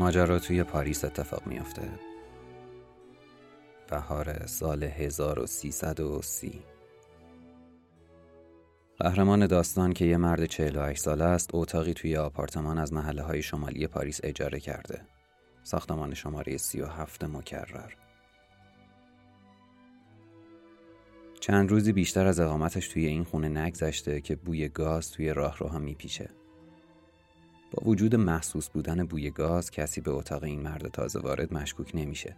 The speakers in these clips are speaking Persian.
ماجرا توی پاریس اتفاق میافته. بهار سال 1330 قهرمان داستان که یه مرد 48 ساله است اتاقی توی آپارتمان از محله های شمالی پاریس اجاره کرده. ساختمان شماره 37 مکرر. چند روزی بیشتر از اقامتش توی این خونه نگذشته که بوی گاز توی راهروها میپیچه. با وجود محسوس بودن بوی گاز کسی به اتاق این مرد تازه وارد مشکوک نمیشه.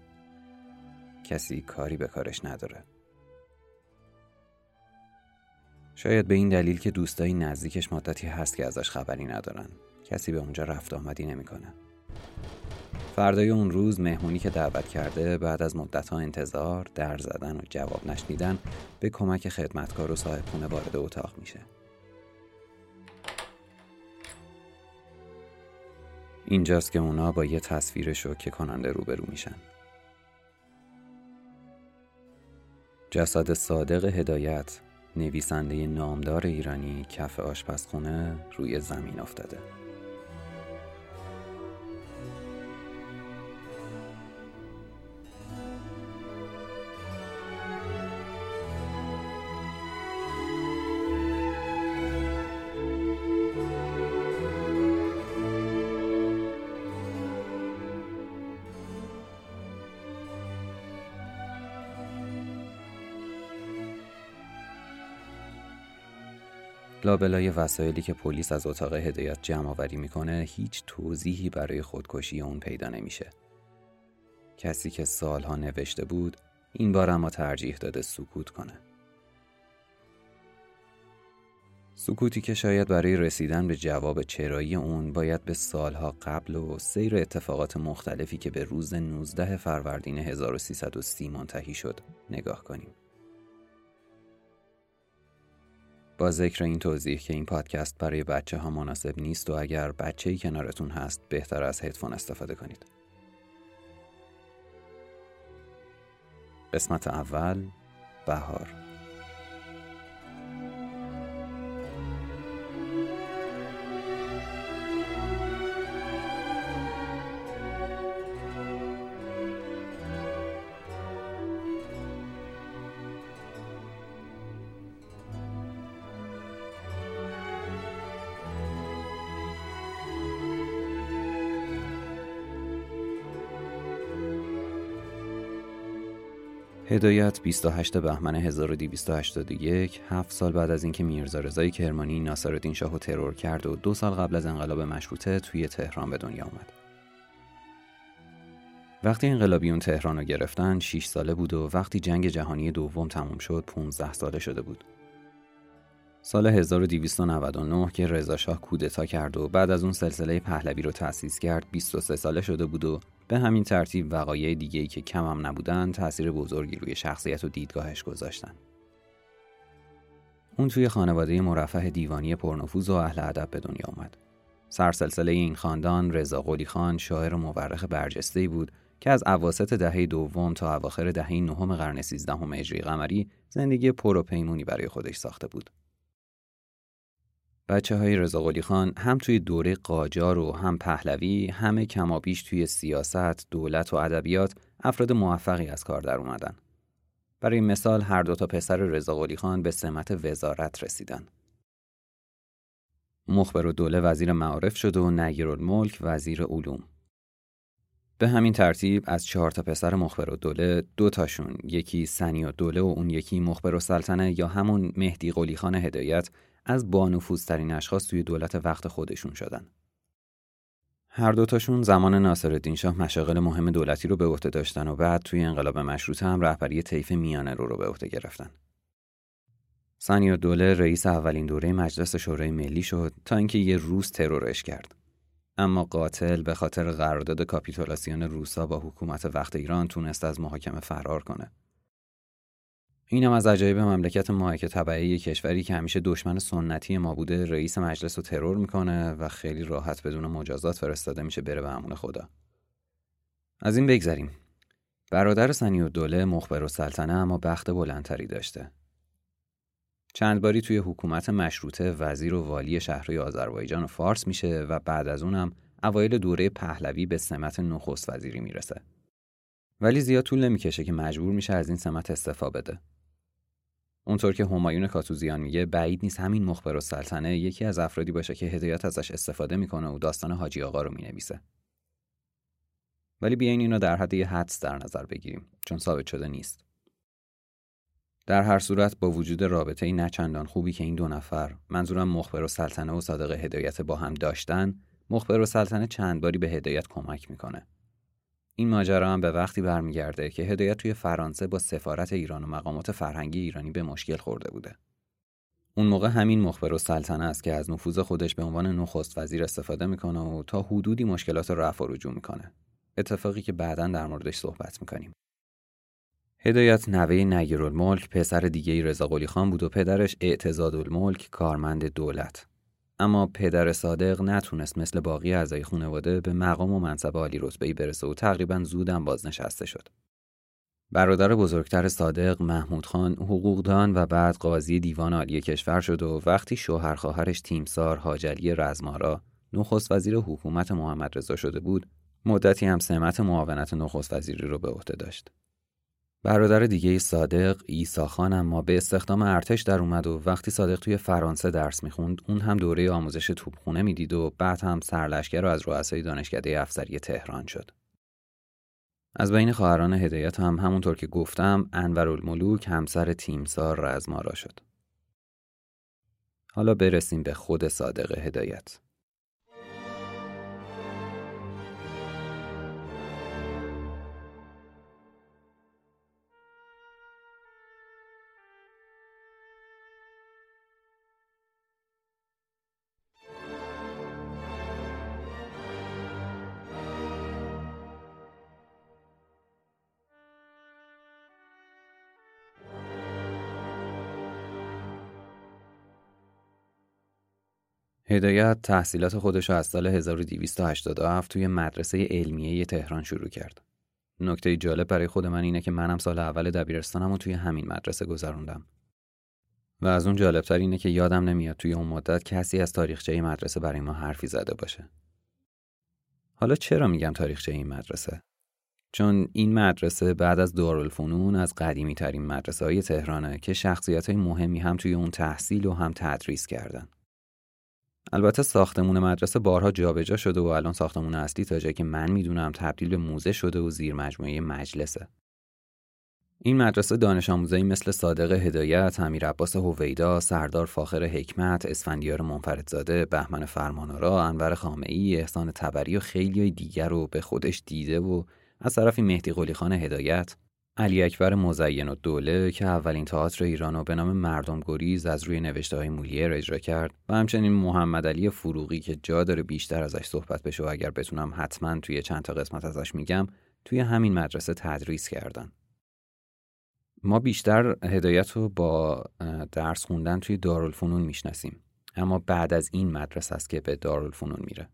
کسی کاری به کارش نداره. شاید به این دلیل که دوستایی نزدیکش مدتی هست که ازش خبری ندارن. کسی به اونجا رفت آمدی نمی‌کنه. فردای اون روز مهمونی که دعوت کرده بعد از مدت انتظار در زدن و جواب نشنیدن به کمک خدمتکار و صاحب خونه وارد اتاق میشه. اینجاست که اونا با یه تصویر شوکه کننده روبرو میشن. جسد صادق هدایت نویسنده نامدار ایرانی کف آشپزخونه روی زمین افتاده. لابلای وسایلی که پلیس از اتاق هدایت جمع آوری می‌کنه هیچ توضیحی برای خودکشی اون پیدا نمیشه. کسی که سالها نوشته بود این بار اما ترجیح داده سکوت کنه. سکوتی که شاید برای رسیدن به جواب چرایی اون باید به سالها قبل و سیر اتفاقات مختلفی که به روز 19 فروردین 1330 منتهی شد نگاه کنیم. با ذکر این توضیح که این پادکست برای بچه ها مناسب نیست و اگر بچه ای کنارتون هست بهتر از هدفون استفاده کنید. قسمت اول بهار هدایت 28 بهمن 1281 هفت سال بعد از اینکه میرزا رضای کرمانی ناصرالدین شاهو ترور کرد و دو سال قبل از انقلاب مشروطه توی تهران به دنیا آمد. وقتی انقلابیون تهران رو گرفتن 6 ساله بود و وقتی جنگ جهانی دوم تموم شد 15 ساله شده بود. سال 1299 که رضا شاه کودتا کرد و بعد از اون سلسله پهلوی رو تأسیس کرد 23 ساله شده بود و به همین ترتیب وقایع دیگه‌ای که کم هم نبودن تأثیر بزرگی روی شخصیت و دیدگاهش گذاشتن. اون توی خانواده مرفه دیوانی پرنفوذ و اهل ادب به دنیا آمد. سرسلسله این خاندان رضا قلی خان شاعر و مورخ برجسته بود که از اواسط دهه دوم تا اواخر دهه نهم قرن سیزدهم هجری قمری زندگی پر و پیمونی برای خودش ساخته بود. بچه های رضا خان هم توی دوره قاجار و هم پهلوی همه کمابیش توی سیاست، دولت و ادبیات افراد موفقی از کار در اومدن. برای مثال هر دو تا پسر رضا خان به سمت وزارت رسیدن. مخبر و دوله وزیر معارف شد و نگیرالملک وزیر علوم. به همین ترتیب از چهار تا پسر مخبر و دوله دو تاشون یکی سنی و دوله و اون یکی مخبر و سلطنه یا همون مهدی قلی خان هدایت از بانفوذترین اشخاص توی دولت وقت خودشون شدن. هر دوتاشون زمان ناصرالدین شاه مشاغل مهم دولتی رو به عهده داشتن و بعد توی انقلاب مشروطه هم رهبری طیف میانه رو رو به عهده گرفتن. سنی دوله رئیس اولین دوره مجلس شورای ملی شد تا اینکه یه روز ترورش کرد. اما قاتل به خاطر قرارداد کاپیتولاسیون روسا با حکومت وقت ایران تونست از محاکمه فرار کنه. اینم از عجایب مملکت ماه که طبعه کشوری که همیشه دشمن سنتی ما بوده رئیس مجلس رو ترور می‌کنه و خیلی راحت بدون مجازات فرستاده میشه بره به امون خدا از این بگذریم برادر سنی و دوله مخبر و سلطنه اما بخت بلندتری داشته چند باری توی حکومت مشروطه وزیر و والی شهرهای آذربایجان و فارس میشه و بعد از اونم اوایل دوره پهلوی به سمت نخست وزیری می‌رسه. ولی زیاد طول نمی‌کشه که مجبور میشه از این سمت استعفا بده. اونطور که همایون کاتوزیان میگه بعید نیست همین مخبر السلطنه یکی از افرادی باشه که هدایت ازش استفاده می‌کنه و داستان حاجی آقا رو می‌نویسه. ولی بیاین اینو در حد یه حدس در نظر بگیریم چون ثابت شده نیست. در هر صورت با وجود رابطه ای نچندان خوبی که این دو نفر منظورم مخبر و سلطنه و صادق هدایت با هم داشتن مخبر و سلطنه چند باری به هدایت کمک می‌کنه این ماجرا هم به وقتی برمیگرده که هدایت توی فرانسه با سفارت ایران و مقامات فرهنگی ایرانی به مشکل خورده بوده. اون موقع همین مخبر و سلطنه است که از نفوذ خودش به عنوان نخست وزیر استفاده می‌کنه و تا حدودی مشکلات رو رفع و رجوع می‌کنه. اتفاقی که بعدا در موردش صحبت می‌کنیم. هدایت نوه نگیرالملک پسر دیگه رضا قلی خان بود و پدرش اعتزادالملک کارمند دولت. اما پدر صادق نتونست مثل باقی اعضای خانواده به مقام و منصب عالی رتبه‌ای برسه و تقریبا زودم بازنشسته شد. برادر بزرگتر صادق محمود خان حقوقدان و بعد قاضی دیوان عالی کشور شد و وقتی شوهر خواهرش تیمسار حاجلی رزمارا نخست وزیر حکومت محمد رضا شده بود مدتی هم سمت معاونت نخست وزیری رو به عهده داشت. برادر دیگه صادق ایسا خان اما به استخدام ارتش در اومد و وقتی صادق توی فرانسه درس می‌خوند اون هم دوره آموزش توپخونه می‌دید و بعد هم سرلشکر و از رؤسای دانشکده افسری تهران شد. از بین خواهران هدایت هم همونطور که گفتم انورالملوک همسر تیمسار رزمارا شد. حالا برسیم به خود صادق هدایت. هدایت تحصیلات خودش از سال 1287 توی مدرسه علمیه تهران شروع کرد. نکته جالب برای خود من اینه که منم سال اول دبیرستانم و توی همین مدرسه گذروندم. و از اون جالبتر اینه که یادم نمیاد توی اون مدت کسی از تاریخچه مدرسه برای ما حرفی زده باشه. حالا چرا میگم تاریخچه این مدرسه؟ چون این مدرسه بعد از دارالفنون از قدیمی ترین مدرسه های تهرانه که شخصیت های مهمی هم توی اون تحصیل و هم تدریس کردن. البته ساختمون مدرسه بارها جابجا شده و الان ساختمون اصلی تا جایی که من می‌دونم تبدیل به موزه شده و زیر مجموعه مجلسه. این مدرسه دانش آموزایی مثل صادق هدایت، امیر عباس هویدا، سردار فاخر حکمت، اسفندیار منفردزاده، بهمن فرمانارا، انور خامعی، احسان تبری و خیلی دیگر رو به خودش دیده و از طرفی مهدی قلی خان هدایت علی اکبر مزین و دوله که اولین تئاتر ایران رو به نام مردم گریز از روی نوشته های مولیر اجرا کرد و همچنین محمد علی فروغی که جا داره بیشتر ازش صحبت بشه و اگر بتونم حتما توی چند تا قسمت ازش میگم توی همین مدرسه تدریس کردن. ما بیشتر هدایت رو با درس خوندن توی دارالفنون می‌شناسیم اما بعد از این مدرسه است که به دارالفنون میره.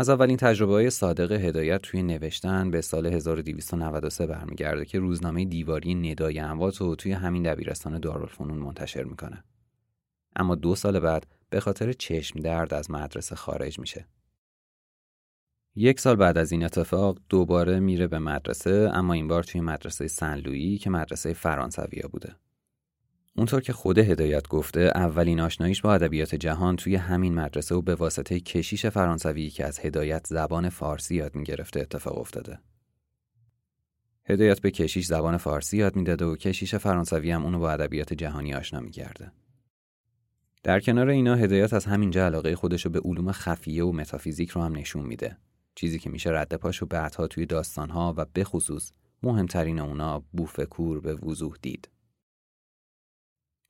از اولین تجربه های صادق هدایت توی نوشتن به سال 1293 برمیگرده که روزنامه دیواری ندای اموات رو توی همین دبیرستان دارالفنون منتشر می‌کنه. اما دو سال بعد به خاطر چشم درد از مدرسه خارج میشه. یک سال بعد از این اتفاق دوباره میره به مدرسه اما این بار توی مدرسه سنلویی که مدرسه فرانسویا بوده. اونطور که خود هدایت گفته اولین آشناییش با ادبیات جهان توی همین مدرسه و به واسطه کشیش فرانسوی که از هدایت زبان فارسی یاد می‌گرفته اتفاق افتاده. هدایت به کشیش زبان فارسی یاد می‌داده و کشیش فرانسوی هم اونو با ادبیات جهانی آشنا می‌کرده. در کنار اینا هدایت از همینجا علاقه خودش رو به علوم خفیه و متافیزیک رو هم نشون میده. چیزی که میشه رد پاش و بعدها توی داستانها و به خصوص مهمترین اونا بوفکور به وضوح دید.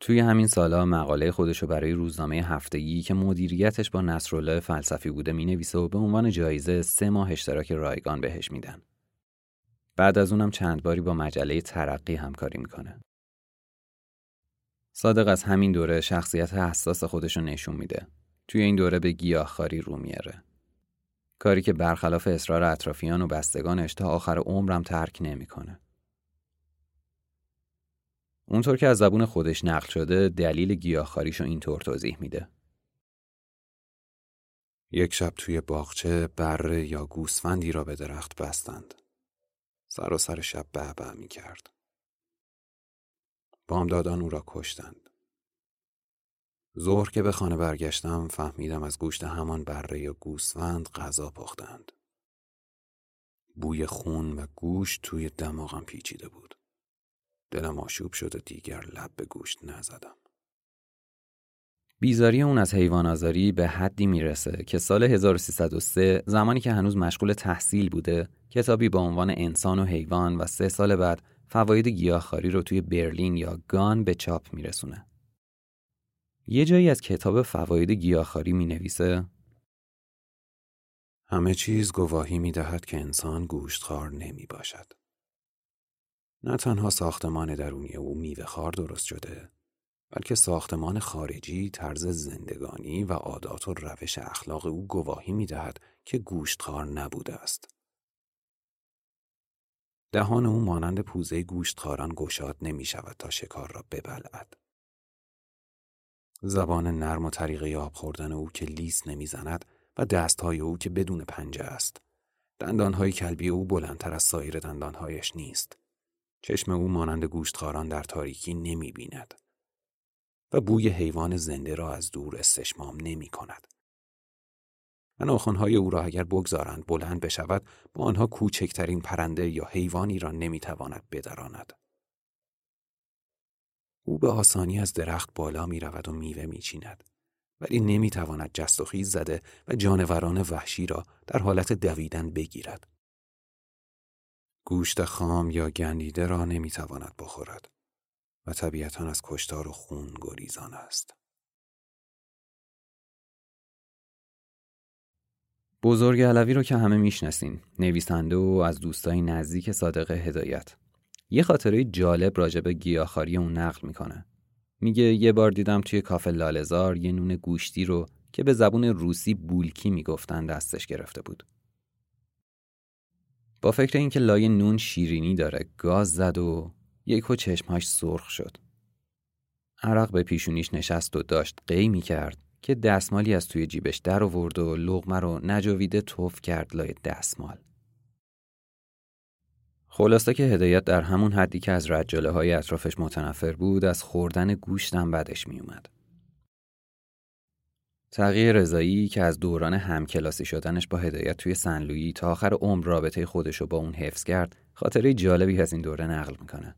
توی همین سالا مقاله خودشو برای روزنامه هفتگی که مدیریتش با نصرالله فلسفی بوده می‌نویسه و به عنوان جایزه سه ماه اشتراک رایگان بهش میدن. بعد از اونم چند باری با مجله ترقی همکاری می‌کنه. صادق از همین دوره شخصیت حساس خودشو نشون میده. توی این دوره به گیاهخواری رو میاره. کاری که برخلاف اصرار اطرافیان و بستگانش تا آخر عمرم ترک نمی‌کنه. اونطور که از زبون خودش نقل شده دلیل گیاهخواریشو اینطور توضیح میده. یک شب توی باغچه بره یا گوسفندی را به درخت بستند. سر و سر شب بعبع می کرد. بامدادان او را کشتند. ظهر که به خانه برگشتم فهمیدم از گوشت همان بره یا گوسفند غذا پختند. بوی خون و گوشت توی دماغم پیچیده بود. دلم آشوب شد و دیگر لب به گوشت نزدم. بیزاری اون از حیوان آزاری به حدی می‌رسه که سال 1303 زمانی که هنوز مشغول تحصیل بوده کتابی با عنوان انسان و حیوان و سه سال بعد فواید گیاهخواری رو توی برلین یا گان به چاپ میرسونه. یه جایی از کتاب فواید گیاهخواری می نویسه همه چیز گواهی می دهد که انسان گوشتخوار نمی باشد. نه تنها ساختمان درونی او میوه خار درست شده بلکه ساختمان خارجی طرز زندگانی و عادات و روش اخلاق او گواهی می دهد که گوشتخوار نبوده است. دهان او مانند پوزه گوشتخواران گشاد نمی شود تا شکار را ببلعد. زبان نرم و طریقه آب خوردن او که لیس نمی‌زند و دستهای او که بدون پنجه است. دندانهای کلبی او بلندتر از سایر دندانهایش نیست. چشم او مانند گوشتخاران در تاریکی نمی بیند. و بوی حیوان زنده را از دور استشمام نمی کند. و ناخونهای او را اگر بگذارند بلند بشود با آنها کوچکترین پرنده یا حیوانی را نمی‌تواند بدراند. او به آسانی از درخت بالا می رود و میوه می چیند. ولی نمی تواند و خیز زده و جانوران وحشی را در حالت دویدن بگیرد. گوشت خام یا گندیده را نمی تواند بخورد و طبیعتا از کشتار و خون گریزان است. بزرگ علوی رو که همه می‌شناسین نویسنده و از دوستای نزدیک صادق هدایت. یه خاطره جالب راجع به گیاهخواری اون نقل می‌کنه. میگه یه بار دیدم توی کافه لالزار یه نون گوشتی رو که به زبون روسی بولکی می‌گفتن دستش گرفته بود. با فکر اینکه لای نون شیرینی داره گاز زد و یک و چشمهاش سرخ شد عرق به پیشونیش نشست و داشت قی می کرد که دستمالی از توی جیبش در آورد و لغمه رو نجاویده توف کرد لای دستمال خلاصه که هدایت در همون حدی که از رجاله های اطرافش متنفر بود از خوردن گوشتم بدش می اومد. تغییر رضایی که از دوران همکلاسی شدنش با هدایت توی سنلویی تا آخر عمر رابطه خودش رو با اون حفظ کرد خاطره جالبی از این دوره نقل می‌کنه.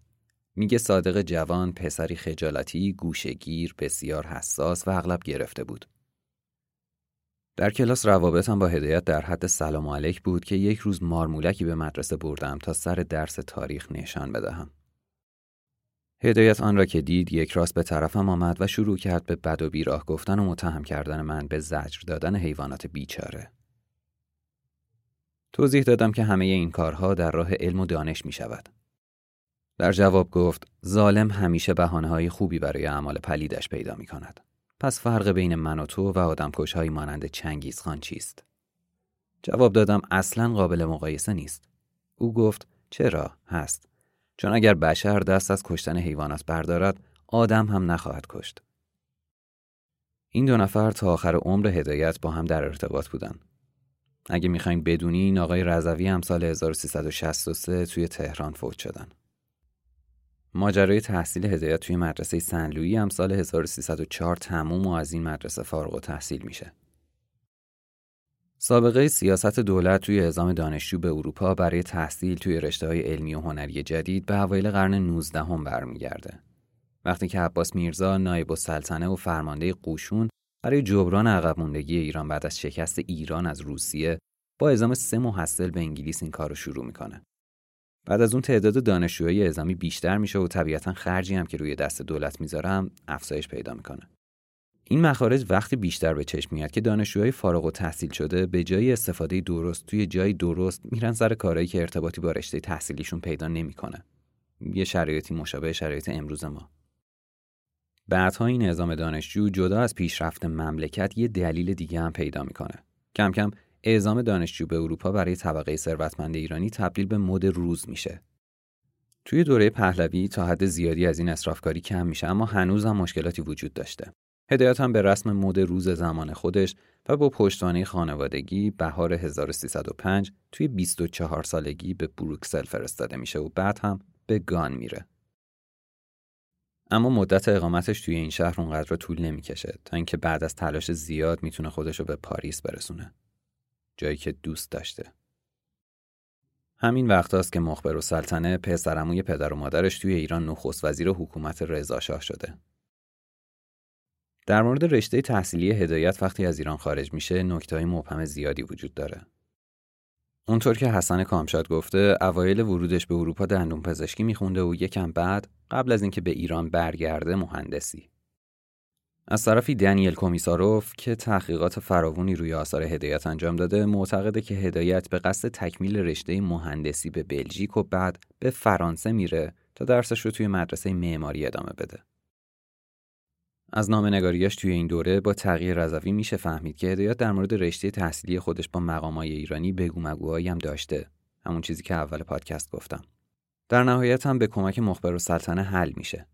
میگه صادق جوان پسری خجالتی، گوشگیر، بسیار حساس و اغلب گرفته بود. در کلاس روابطم با هدایت در حد سلام علیک بود که یک روز مارمولکی به مدرسه بردم تا سر درس تاریخ نشان بدهم. هدایت آن را که دید یک راست به طرفم آمد و شروع کرد به بد و بیراه گفتن و متهم کردن من به زجر دادن حیوانات بیچاره. توضیح دادم که همه این کارها در راه علم و دانش می شود. در جواب گفت ظالم همیشه بحانه خوبی برای اعمال پلیدش پیدا می کند. پس فرق بین من و تو و آدم های مانند چنگیز خان چیست؟ جواب دادم اصلا قابل مقایسه نیست. او گفت چرا؟ هست. چون اگر بشر دست از کشتن حیوانات بردارد آدم هم نخواهد کشت. این دو نفر تا آخر عمر هدایت با هم در ارتباط بودن. اگه می‌خواین بدونین آقای رضوی هم سال 1363 توی تهران فوت شدن. ماجرای تحصیل هدایت توی مدرسه سنلویی هم سال 1304 تموم و از این مدرسه فارغ و تحصیل میشه. سابقه سیاست دولت توی اعزام دانشجو به اروپا برای تحصیل توی رشته های علمی و هنری جدید به اوایل قرن 19 هم برمیگرده. وقتی که عباس میرزا نایب السلطنه و فرمانده قوشون برای جبران عقب موندگی ایران بعد از شکست ایران از روسیه با اعزام سه محصل به انگلیس این کار رو شروع می‌کنه. بعد از اون تعداد دانشجوهای اعزامی بیشتر میشه و طبیعتا خرجی هم که روی دست دولت می‌ذارم افزایش پیدا می‌کنه. این مخارج وقتی بیشتر به چشم میاد که دانشجوهای فارغ و تحصیل شده به جای استفاده درست توی جای درست میرن سر کارهایی که ارتباطی با رشته تحصیلیشون پیدا نمی‌کنه. یه شرایطی مشابه شرایط امروز ما. بعدها این نظام دانشجو جدا از پیشرفت مملکت یه دلیل دیگه هم پیدا می‌کنه. کم کم اعزام دانشجو به اروپا برای طبقه ثروتمند ایرانی تبدیل به مد روز میشه. توی دوره پهلوی تا حد زیادی از این اصرافکاری کم میشه اما هنوز هم مشکلاتی وجود داشته. هدایت هم به رسم مد روز زمان خودش و با پشتوانه خانوادگی بهار 1305 توی 24 سالگی به بروکسل فرستاده میشه و بعد هم به گان میره. اما مدت اقامتش توی این شهر اونقدر طول نمی‌کشه تا اینکه بعد از تلاش زیاد می‌تونه خودش رو به پاریس برسونه. جایی که دوست داشته. همین وقت است که مخبر و سلطنه پسرموی پدر و مادرش توی ایران نخست وزیر حکومت رضاشاه شده. در مورد رشته تحصیلی هدایت وقتی از ایران خارج میشه نکته مبهم زیادی وجود داره. اونطور که حسن کامشاد گفته اوایل ورودش به اروپا دندون پزشکی میخونده و یکم بعد قبل از اینکه به ایران برگرده مهندسی. از طرفی دنیل کومیساروف که تحقیقات فراوانی روی آثار هدایت انجام داده معتقده که هدایت به قصد تکمیل رشته مهندسی به بلژیک و بعد به فرانسه میره تا درسش رو توی مدرسه معماری ادامه بده. از نام نگاریش توی این دوره با تغییر رضوی میشه فهمید که هدایت در مورد رشته تحصیلی خودش با مقامای ایرانی بگو مگوهایی هم داشته. همون چیزی که اول پادکست گفتم. در نهایت هم به کمک مخبر و سلطنه حل میشه.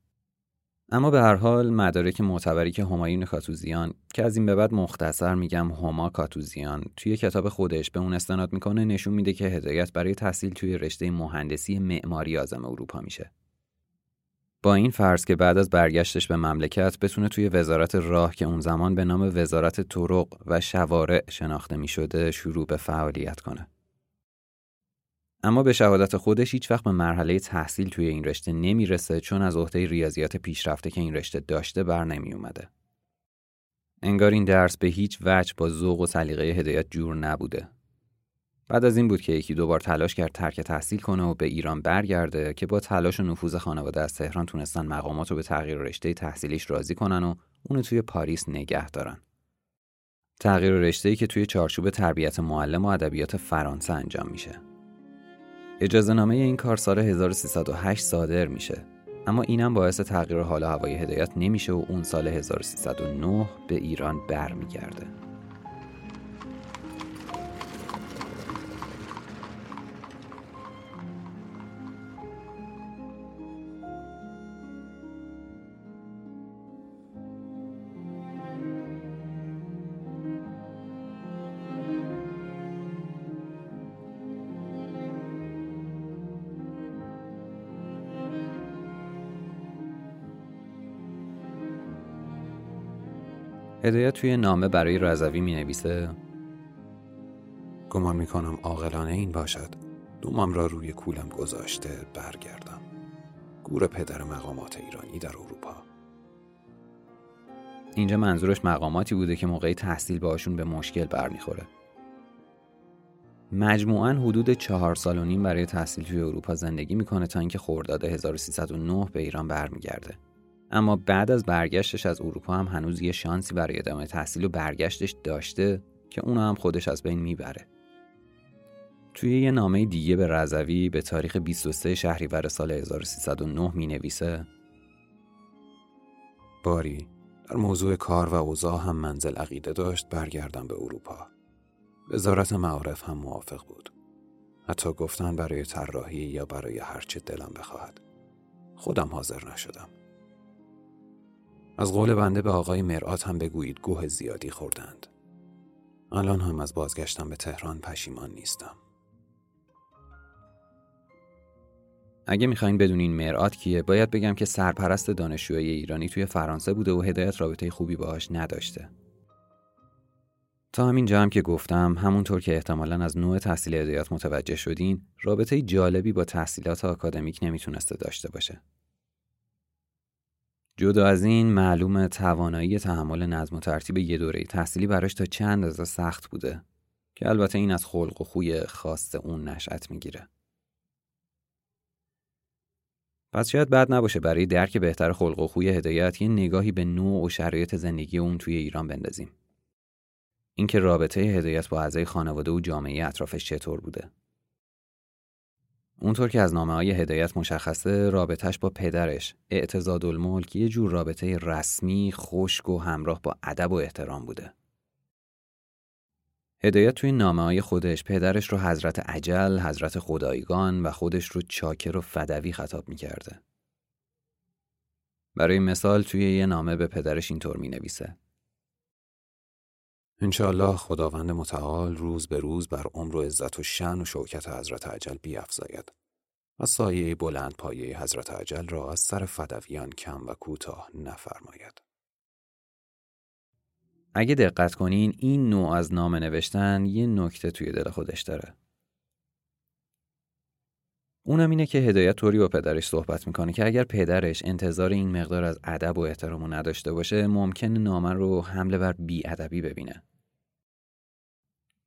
اما به هر حال مدارک معتبری که همایون کاتوزیان که از این به بعد مختصر میگم هما کاتوزیان توی کتاب خودش به اون استناد می‌کنه نشون میده که هدایت برای تحصیل توی رشته مهندسی معماری آزم اروپا میشه. با این فرض که بعد از برگشتش به مملکت بتونه توی وزارت راه که اون زمان به نام وزارت طرق و شوارع شناخته می شده شروع به فعالیت کنه. اما به شهادت خودش هیچ وقت به مرحله تحصیل توی این رشته نمی‌رسه چون از عهده ریاضیات پیشرفته که این رشته داشته بر نمی اومده. انگار این درس به هیچ وجه با ذوق و سلیقه هدایت جور نبوده بعد از این بود که یکی دوبار تلاش کرد ترک تحصیل کنه و به ایران برگرده که با تلاش و نفوذ خانواده از تهران تونستن مقامات رو به تغییر رشته تحصیلیش راضی کنن و اونو توی پاریس نگه دارن. تغییر رشته که توی چارچوب تربیت معلم و ادبیات فرانسه انجام میشه. اجازه نامه این کار سال 1308 صادر میشه اما اینم باعث تغییر حال هوای هدایت نمیشه و اون سال 1309 به ایران برمیگرده. هدایت توی نامه برای رضوی می نویسه گمان می کنم عاقلانه این باشد. دومم را روی کولم گذاشته برگردم. گور پدر مقامات ایرانی در اروپا. اینجا منظورش مقاماتی بوده که موقعی تحصیل باشون به مشکل برمیخوره. مجموعا حدود چهار سال و نیم برای تحصیل توی اروپا زندگی می‌کنه تا اینکه خرداد 1309 به ایران برمیگرده. اما بعد از برگشتش از اروپا هم هنوز یه شانسی برای ادامه تحصیل و برگشتش داشته که اونو هم خودش از بین می‌بره. توی یه نامه دیگه به رضوی به تاریخ 23 شهریور سال 1309 می نویسه باری در موضوع کار و اوضاع هم منزل عقیده داشت برگردم به اروپا. وزارت معارف هم موافق بود. حتی گفتن برای طراحی یا برای هرچه دلم بخواهد. خودم حاضر نشدم. از قول بنده به آقای مرآت هم بگویید گوه زیادی خوردند. الان هم از بازگشتم به تهران پشیمان نیستم. اگه می‌خواین بدونین مرآت کیه باید بگم که سرپرست دانشجوهای ایرانی توی فرانسه بوده و هدایت رابطه خوبی باهاش نداشته. تا همین هم که گفتم همونطور که احتمالا از نوع تحصیل هدایت متوجه شدین رابطه جالبی با تحصیلات آکادمیک نمی‌تونسته داشته باشه. جدا از این معلوم توانایی تحمل نظم و ترتیب یه دوره تحصیلی براش تا چند اندازه سخت بوده که البته این از خلق و خوی خاص اون نشأت می‌گیره. پس شاید بد نباشه برای درک بهتر خلق و خوی هدایت یه نگاهی به نوع و شرایط زندگی اون توی ایران بندازیم. اینکه رابطه هدایت با اعضای خانواده و جامعه اطرافش چطور بوده. اونطور که از نامه های هدایت مشخصه رابطهش با پدرش اعتزاد الملک یه جور رابطه رسمی، خشک و همراه با ادب و احترام بوده. هدایت توی نامه های خودش پدرش رو حضرت عجل، حضرت خدایگان و خودش رو چاکر و فدوی خطاب می کرده. برای مثال توی یه نامه به پدرش اینطور می نویسه. انشاءالله خداوند متعال روز به روز بر عمر و عزت و شن و شوکت حضرت عجل بیافزاید و سایه بلند پایه حضرت عجل را از سر فدویان کم و کوتاه نفرماید. اگه دقت کنین این نوع از نامه نوشتن یه نکته توی دل خودش داره. اونم اینه که هدایت طوری با پدرش صحبت می‌کنه که اگر پدرش انتظار این مقدار از ادب و احترام نداشته باشه ممکن نامه رو حمله بر ادبی ببینه.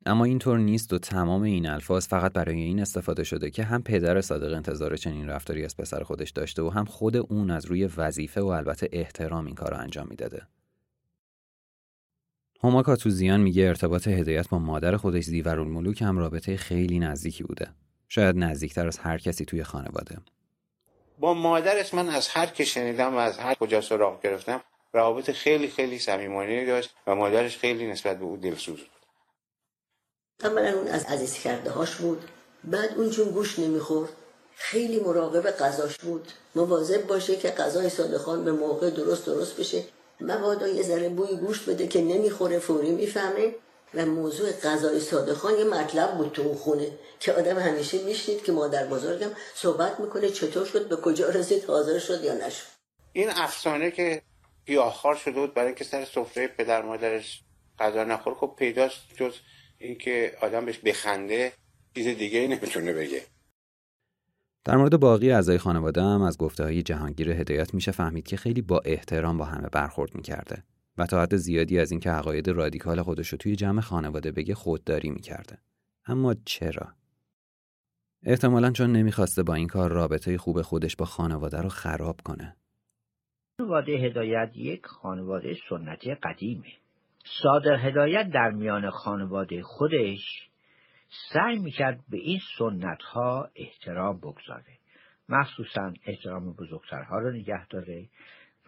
اما اینطور نیست و تمام این الفاظ فقط برای این استفاده شده که هم پدر صادق انتظار چنین رفتاری از پسر خودش داشته و هم خود اون از روی وظیفه و البته احترام این کار رو انجام می‌داده. هما کاتوزیان میگه ارتباط هدایت با مادر خودش زیورالملوک هم رابطه خیلی نزدیکی بوده. شاید نزدیکتر از هر کسی توی خانواده. با مادرش من از هر که شنیدم و از هر کجا سراغ گرفتم روابط خیلی خیلی صمیمانه داشت و مادرش خیلی نسبت به او دلسوز بود. اولا اون از عزیز کرده هاش بود. بعد اون چون گوش نمی‌خورد. خیلی مراقب غذاش بود. مواظب باشه که غذای صادقان به موقع درست درست بشه. مبادا یه ذره بوی گوشت بده که نمی‌خوره فوری می‌فهمه. و موضوع غذای صادقان یه مطلب بود تو اون خونه که آدم همیشه میشنید که مادر بزرگم صحبت می‌کنه چطور شد به کجا رسید حاضر شد یا نشد. این افسانه که گیاهخوار شده بود برای که سر سفره پدر مادرش غذا نخور خب پیداست جز اینکه آدم بهش بخنده چیز دیگه نمی‌تونه بگه. در مورد باقی اعضای خانواده هم از گفته های جهانگیر هدایت میشه فهمید که خیلی با احترام با همه برخورد می‌کرده. و تا حد زیادی از اینکه عقاید رادیکال خودش رو توی جمع خانواده بگه خودداری می‌کرده. اما چرا؟ احتمالا چون نمی‌خواسته با این کار رابطه خوب خودش با خانواده رو خراب کنه. خانواده هدایت یک خانواده سنتی قدیمه. صادر هدایت در میان خانواده خودش سعی می‌کرد به این سنت ها احترام بگذاره. مخصوصا احترام بزرگترها رو نگه داره.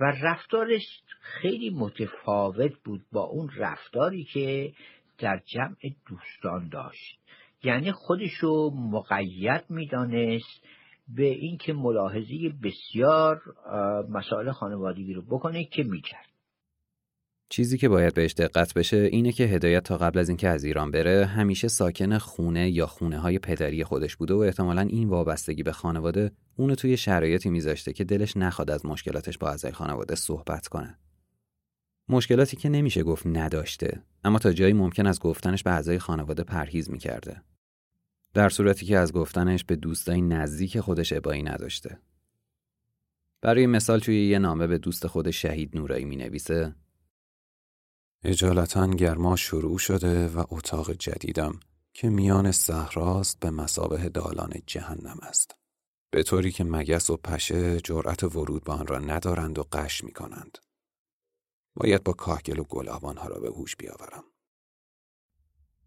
و رفتارش خیلی متفاوت بود با اون رفتاری که در جمع دوستان داشت. یعنی خودشو مقید می‌دانست به اینکه ملاحظه بسیار مسائل خانوادگی رو بکنه که می‌کرد. چیزی که باید بهش دقت بشه اینه که هدایت تا قبل از اینکه از ایران بره همیشه ساکن خونه یا خونه های پدری خودش بوده و احتمالا این وابستگی به خانواده اونو توی شرایطی میذاشته که دلش نخواد از مشکلاتش با اعضای خانواده صحبت کنه. مشکلاتی که نمیشه گفت نداشته اما تا جایی ممکن از گفتنش به اعضای خانواده پرهیز می‌کرده. در صورتی که از گفتنش به دوستای نزدیک خودش ابایی نداشته. برای مثال توی یه نامه به دوست خود شهید نورایی می نویسه اجالتا گرما شروع شده و اتاق جدیدم که میان صحراست به مسابه دالان جهنم است. به طوری که مگس و پشه جرأت ورود به آن را ندارند و قش می کنند. باید با کاهگل و گلابان ها را به هوش بیاورم.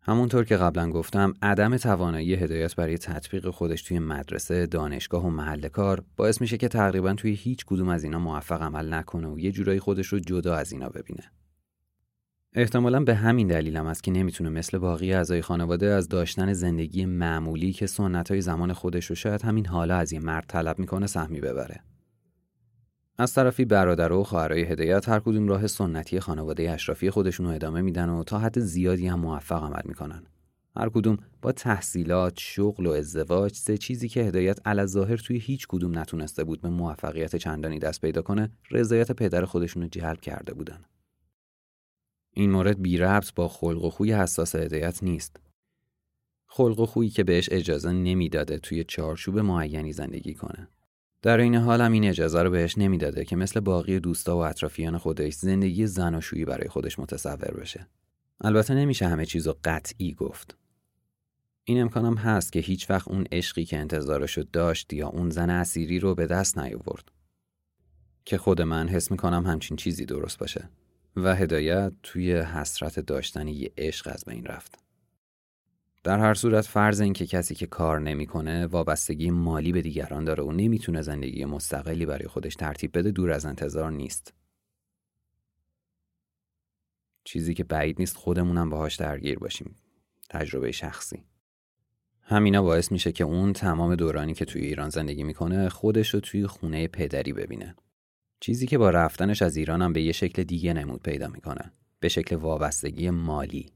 همونطور که قبلا گفتم عدم توانایی هدایت برای تطبیق خودش توی مدرسه، دانشگاه و محل کار باعث میشه که تقریبا توی هیچ کدوم از اینا موفق عمل نکنه و یه جورایی خودش رو جدا از اینا ببینه. احتمالا به همین دلیل هم است که نمی‌تونه مثل باقی اعضای خانواده از داشتن زندگی معمولی که سنت های زمان خودش رو شاید همین حالا از یه مرد طلب می‌کنه سهمی ببره. از طرفی برادر و خواهرای هدایت هر کدوم راه سنتی خانواده اشرافی خودشون رو ادامه میدن و تا حد زیادی هم موفق عمل می‌کنن. هر کدوم با تحصیلات، شغل و ازدواج سه چیزی که هدایت ظاهر توی هیچ کدوم نتونسته بود به موفقیت چندانی دست پیدا کنه، رضایت پدر خودشون رو جلب کرده بودن. این مورد بی ربط با خلق و خوی حساس هدایت نیست. خلق و خویی که بهش اجازه نمی‌داده توی چارچوب معینی زندگی کنه. در این حال هم این اجازه رو بهش نمی‌داده که مثل باقی دوستا و اطرافیان خودش زندگی زناشویی برای خودش متصور بشه. البته نمیشه همه چیزو قطعی گفت. این امکانم هست که هیچ وقت اون عشقی که انتظارشو داشت یا اون زن اسیری رو به دست نیاورد. که خود من حس می‌کنم همچین چیزی درست باشه. و هدایت توی حسرت داشتن یه عشق از بین رفت. در هر صورت فرض این که کسی که کار نمی‌کنه وابستگی مالی به دیگران داره و نمی‌تونه زندگی مستقلی برای خودش ترتیب بده دور از انتظار نیست. چیزی که بعید نیست خودمونم باهاش درگیر باشیم. تجربه شخصی. همینا باعث میشه که اون تمام دورانی که توی ایران زندگی می‌کنه خودش رو توی خونه پدری ببینه. چیزی که با رفتنش از هم به یه شکل دیگه نمود پیدا می‌کنه. به شکل وابستگی مالی.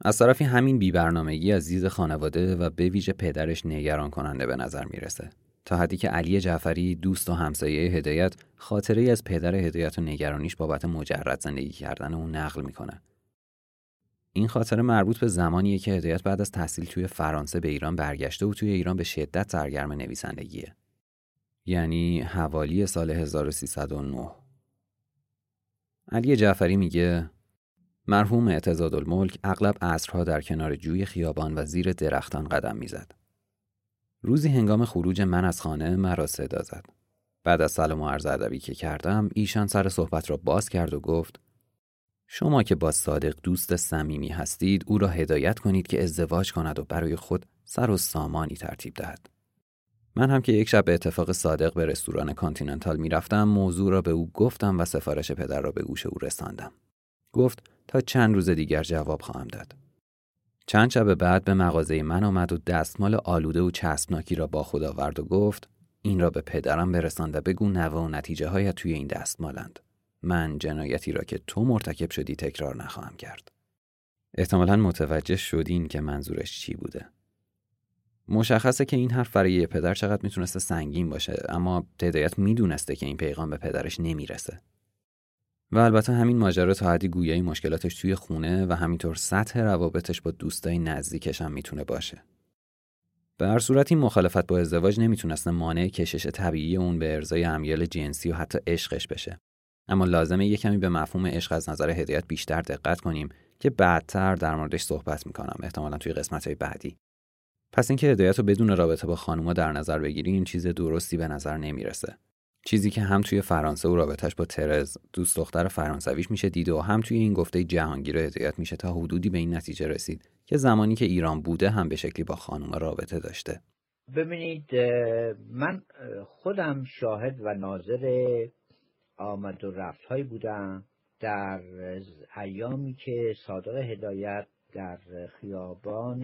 از طرفی همین بیبرنامگی از زیز خانواده و به ویژه پدرش نگران کننده به نظر می‌رسه. تا حدی که علی جعفری دوست و همسایه هدایت خاطره از پدر هدایت و نگرانیش بابت مجرد زندگی کردن اون نقل می‌کنه. این خاطره مربوط به زمانیه که هدایت بعد از تحصیل توی فرانسه به ایران برگشته و توی ایران به شدت سرگرم نویسندگیه. یعنی حوالی سال 1309 علی جعفری میگه مرحوم اعتزاد الملک اغلب عصرها در کنار جوی خیابان و زیر درختان قدم می‌زد. روزی هنگام خروج من از خانه مرا صدا زد. بعد از سلام و عرض ادبی که کردم ایشان سر صحبت را باز کرد و گفت شما که با صادق دوست صمیمی هستید او را هدایت کنید که ازدواج کند و برای خود سر و سامانی ترتیب دهد. من هم که یک شب به اتفاق صادق به رستوران کانتیننتال می‌رفتم موضوع را به او گفتم و سفارش پدر را به گوش او رساندم. گفت تا چند روز دیگر جواب خواهم داد. چند شب بعد به مغازه من آمد و دستمال آلوده و چسبناکی را با خود آورد و گفت این را به پدرم برسان و بگو نوه و نتیجه هایت توی این دستمالند. من جنایتی را که تو مرتکب شدی تکرار نخواهم کرد. احتمالا متوجه شدین که منظورش چی بوده. مشخصه که این حرف برای پدر چقدر می‌تونسته سنگین باشه اما هدایت می‌دونسته که این پیغام به پدرش نمی‌رسه. و البته همین ماجرا تا حدی گویایی مشکلاتش توی خونه و همینطور سطح روابطش با دوستای نزدیکش هم می‌تونه باشه. به هر صورت این مخالفت با ازدواج نمی‌تونسته مانع کشش طبیعی اون به ارزای امیال جنسی و حتی عشقش بشه. اما لازمه یه کمی به مفهوم عشق از نظر هدایت بیشتر دقت کنیم که بعدتر در موردش صحبت می‌کنم احتمالا توی قسمت بعدی. پس اینکه هدایت رو بدون رابطه با خانوما در نظر بگیریم چیز درستی به نظر نمی‌رسه. چیزی که هم توی فرانسه و رابطش با ترز دوست دختر فرانسویش میشه دید و هم توی این گفته جهانگیر هدایت میشه تا حدودی به این نتیجه رسید که زمانی که ایران بوده هم به شکلی با خانوم رابطه داشته ببینید من خودم شاهد و ناظر آمد و رفت بودم در ایامی که صادق هدایت در خیابان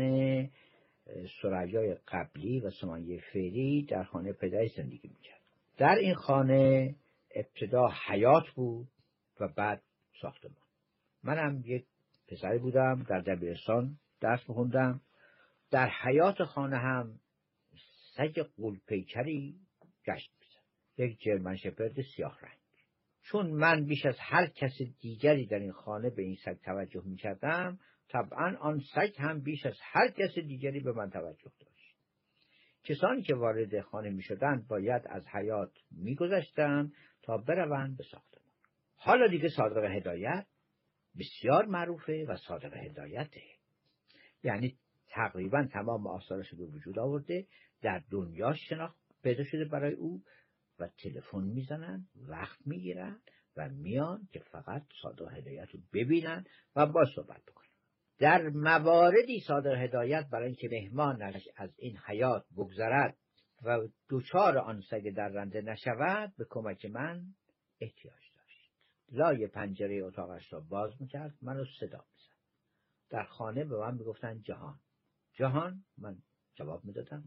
سریای قبلی و سمایه فعلی در خانه پدری زندگی می‌کرد. در این خانه ابتدا حیات بود و بعد ساختمان. منم یک پسری بودم در دبیرستان درس میخوندم. در حیات خانه هم سگ قولپیکری گشت می‌زد. یک جرمن شپرد سیاه رنگ. چون من بیش از هر کس دیگری در این خانه به این سگ توجه می‌کردم طبعا آن سگ هم بیش از هر کس دیگری به من توجه داشت. کسانی که وارد خانه می شدند باید از حیات می تا بروند به ساختمان. حالا دیگه صادق هدایت بسیار معروفه و صادق هدایته. یعنی تقریبا تمام آثارش به وجود آورده در دنیا شناخت پیدا شده برای او و تلفن می‌زنن وقت می‌گیرن و میان که فقط صادق هدایت رو ببینن و با صحبت بکنن. در مواردی صادر هدایت برای اینکه مهمانش از این حیات بگذرد و دوچار آن سگ در رنده نشود به کمک من احتیاج داشت. لای پنجره اتاقش را باز می‌کرد منو صدا می‌زد. در خانه به من می‌گفتن جهان. جهان؟ من جواب می‌دادم.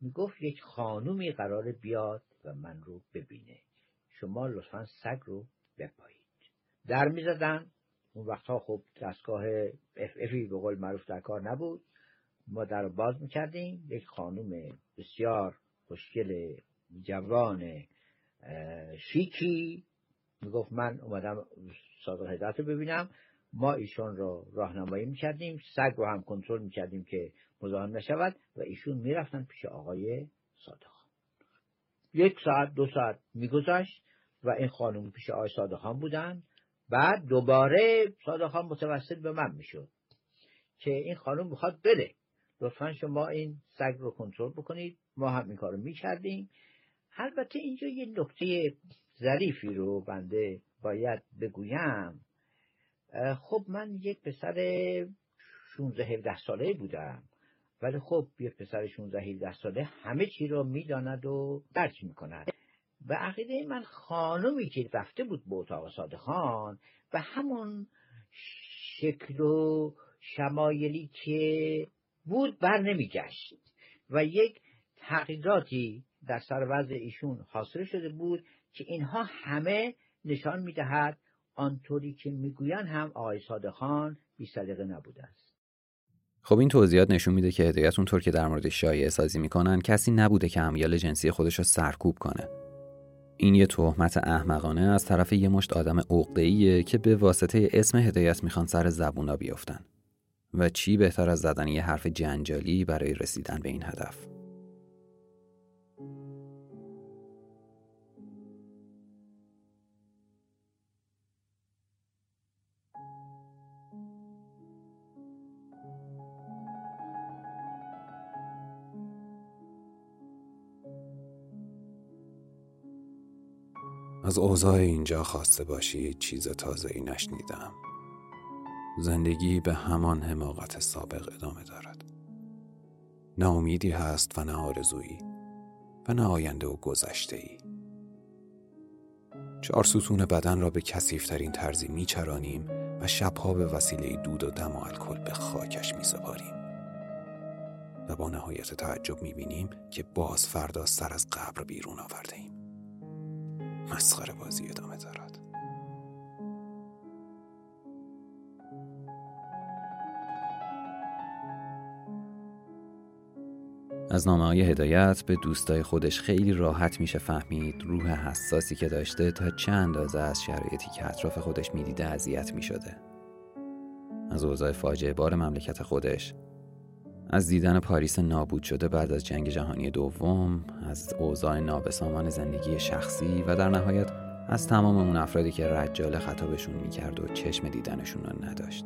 می‌گفت یک خانومی قرار بیاد و من رو ببینه. شما لطفا سگ رو بپایید. در می‌زدن اون وقتها خب دستگاه اف افی به قول معروف در کار نبود. ما در باز می‌کردیم. یک خانوم بسیار خوشگل جوان شیکی می‌گفت من اومدم صادق هدایت رو ببینم. ما ایشون رو راهنمایی می‌کردیم. سگ رو هم کنترل می‌کردیم که مزاحم نشود و ایشون می‌رفتن پیش آقای صادق یک ساعت دو ساعت میگذشت و این خانم پیش آقای صادقان بودن. بعد دوباره صادق متوسط به من می‌شد که این خانم می‌خواد بره. لطفا شما این سگ رو کنترل بکنید. ما هم این کارو می‌کردیم. البته اینجا یه نکته ظریفی رو بنده باید بگویم. خب من یک پسر 16 17 ساله بودم ولی خب یک پسر 16 17 ساله همه چی رو می‌داند و درک می‌کند. به عقیده من خانمی که رفته بود به اتاق صادخان و همون شکل و شمایلی که بود بر نمیگشت و یک تغییراتی در سر وضع ایشون حاصل شده بود که اینها همه نشان می‌دهد آنطوری که می‌گویند هم آقای صادقان بی سلیقه نبوده است. خب این توضیحات نشون میده که هدایت اونطور که در مورد شایعه سازی می‌کنن کسی نبوده که امیال جنسی خودش رو سرکوب کنه. این یه تهمت احمقانه از طرف یه مشت آدم عقده‌ایه که به واسطه اسم هدایت می‌خوان سر زبونا بیفتن و چی بهتر از زدن یه حرف جنجالی برای رسیدن به این هدف؟ از اوضاع اینجا خواسته باشی چیز تازه ای نشنیدم. زندگی به همان حماقت سابق ادامه دارد. نه امیدی هست و نه آرزویی و نه آینده و گذشته ای چهار ستون بدن را به کسیفترین ترزی میچرانیم و شبها به وسیله دود و دم و الکل به خاکش میسپاریم. و با نهایت تعجب می‌بینیم که باز فردا سر از قبر بیرون آورده ایم مسخره بازی ادامه دارد. از نامه های هدایت به دوستای خودش خیلی راحت میشه فهمید روح حساسی که داشته تا چه اندازه از شرایطی که اطراف خودش می‌دیده اذیت می‌شده. از اوضاع فاجعه بار مملکت خودش از دیدن پاریس نابود شده بعد از جنگ جهانی دوم از اوضاع نابسامان زندگی شخصی و در نهایت از تمام اون افرادی که رجال خطابشون می‌کرد و چشم دیدنشون رو نداشت.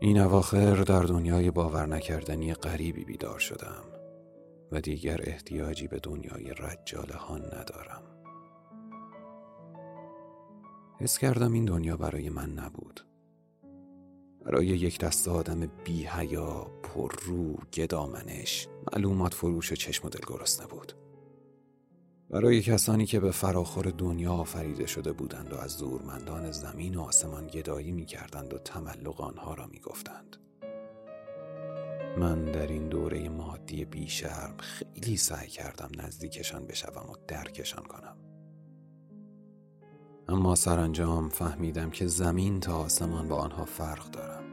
این اواخر در دنیای باور نکردنی غریبی بیدار شدم. و دیگر احتیاجی به دنیای رجاله ها ندارم حس کردم این دنیا برای من نبود برای یک دست آدم بی حیا، پر رو، گدامنش، معلومات فروش و چشم و دل گرسنه بود. برای کسانی که به فراخور دنیا آفریده شده بودند و از زورمندان زمین و آسمان گدایی می کردند و تملق آنها را می گفتند. من در این دوره مادی بیشرم خیلی سعی کردم نزدیکشان بشوم و درکشان کنم. اما سرانجام فهمیدم که زمین تا آسمان با آنها فرق دارم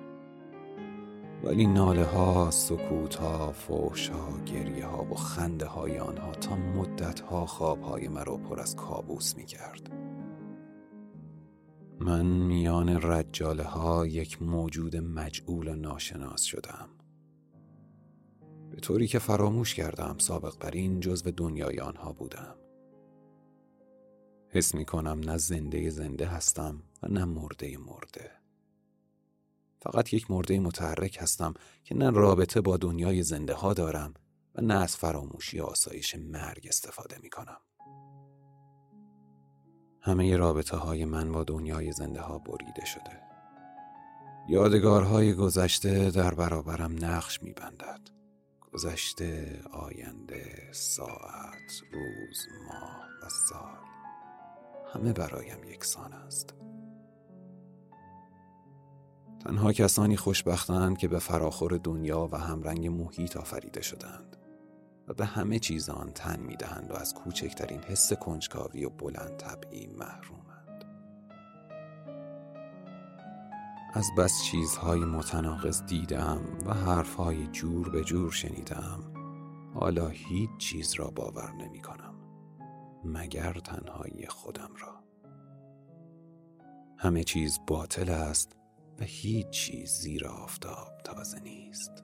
ولی ناله ها، سکوت ها، فوش ها، گریه ها و خنده های آنها تا مدت ها خواب های مرا پر از کابوس می کرد. من میان رجاله ها یک موجود مجعول و ناشناس شدم. به طوری که فراموش کردم سابق بر این جزو دنیای آنها بودم. حس می کنم نه زنده زنده هستم و نه مرده مرده. فقط یک مرده متحرک هستم که نه رابطه با دنیای زنده ها دارم و نه از فراموشی آسایش مرگ استفاده می کنم. همه رابطه های من با دنیای زنده ها بریده شده. یادگارهای گذشته در برابرم نقش می بندد. گذشته، آینده، ساعت، روز، ماه و سال همه برایم یکسان است. تنها کسانی خوشبختند که به فراخور دنیا و همرنگ محیط آفریده شدند و به همه چیز آن تن می‌دهند و از کوچکترین حس کنجکاوی و بلند طبعی محرومند از بس چیزهای متناقض دیدم و حرفهای جور به جور شنیدم. حالا هیچ چیز را باور نمی کنم مگر تنهایی خودم را. همه چیز باطل است و هیچ چیز زیر آفتاب تازه نیست.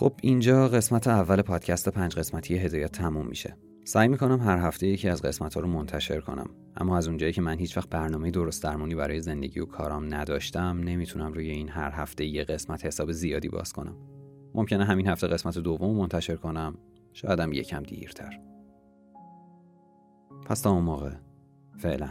خب اینجا قسمت اول پادکست پنج قسمتی هدایت تموم میشه. سعی می‌کنم هر هفته یکی از قسمت ها رو منتشر کنم. اما از اونجایی که من هیچ وقت برنامه درست درمانی برای زندگی و کارام نداشتم نمی‌تونم روی این هر هفته یه قسمت حساب زیادی باز کنم. ممکنه همین هفته قسمت دوم منتشر کنم. شایدم یکم دیرتر. پس تا اون موقع. فعلا.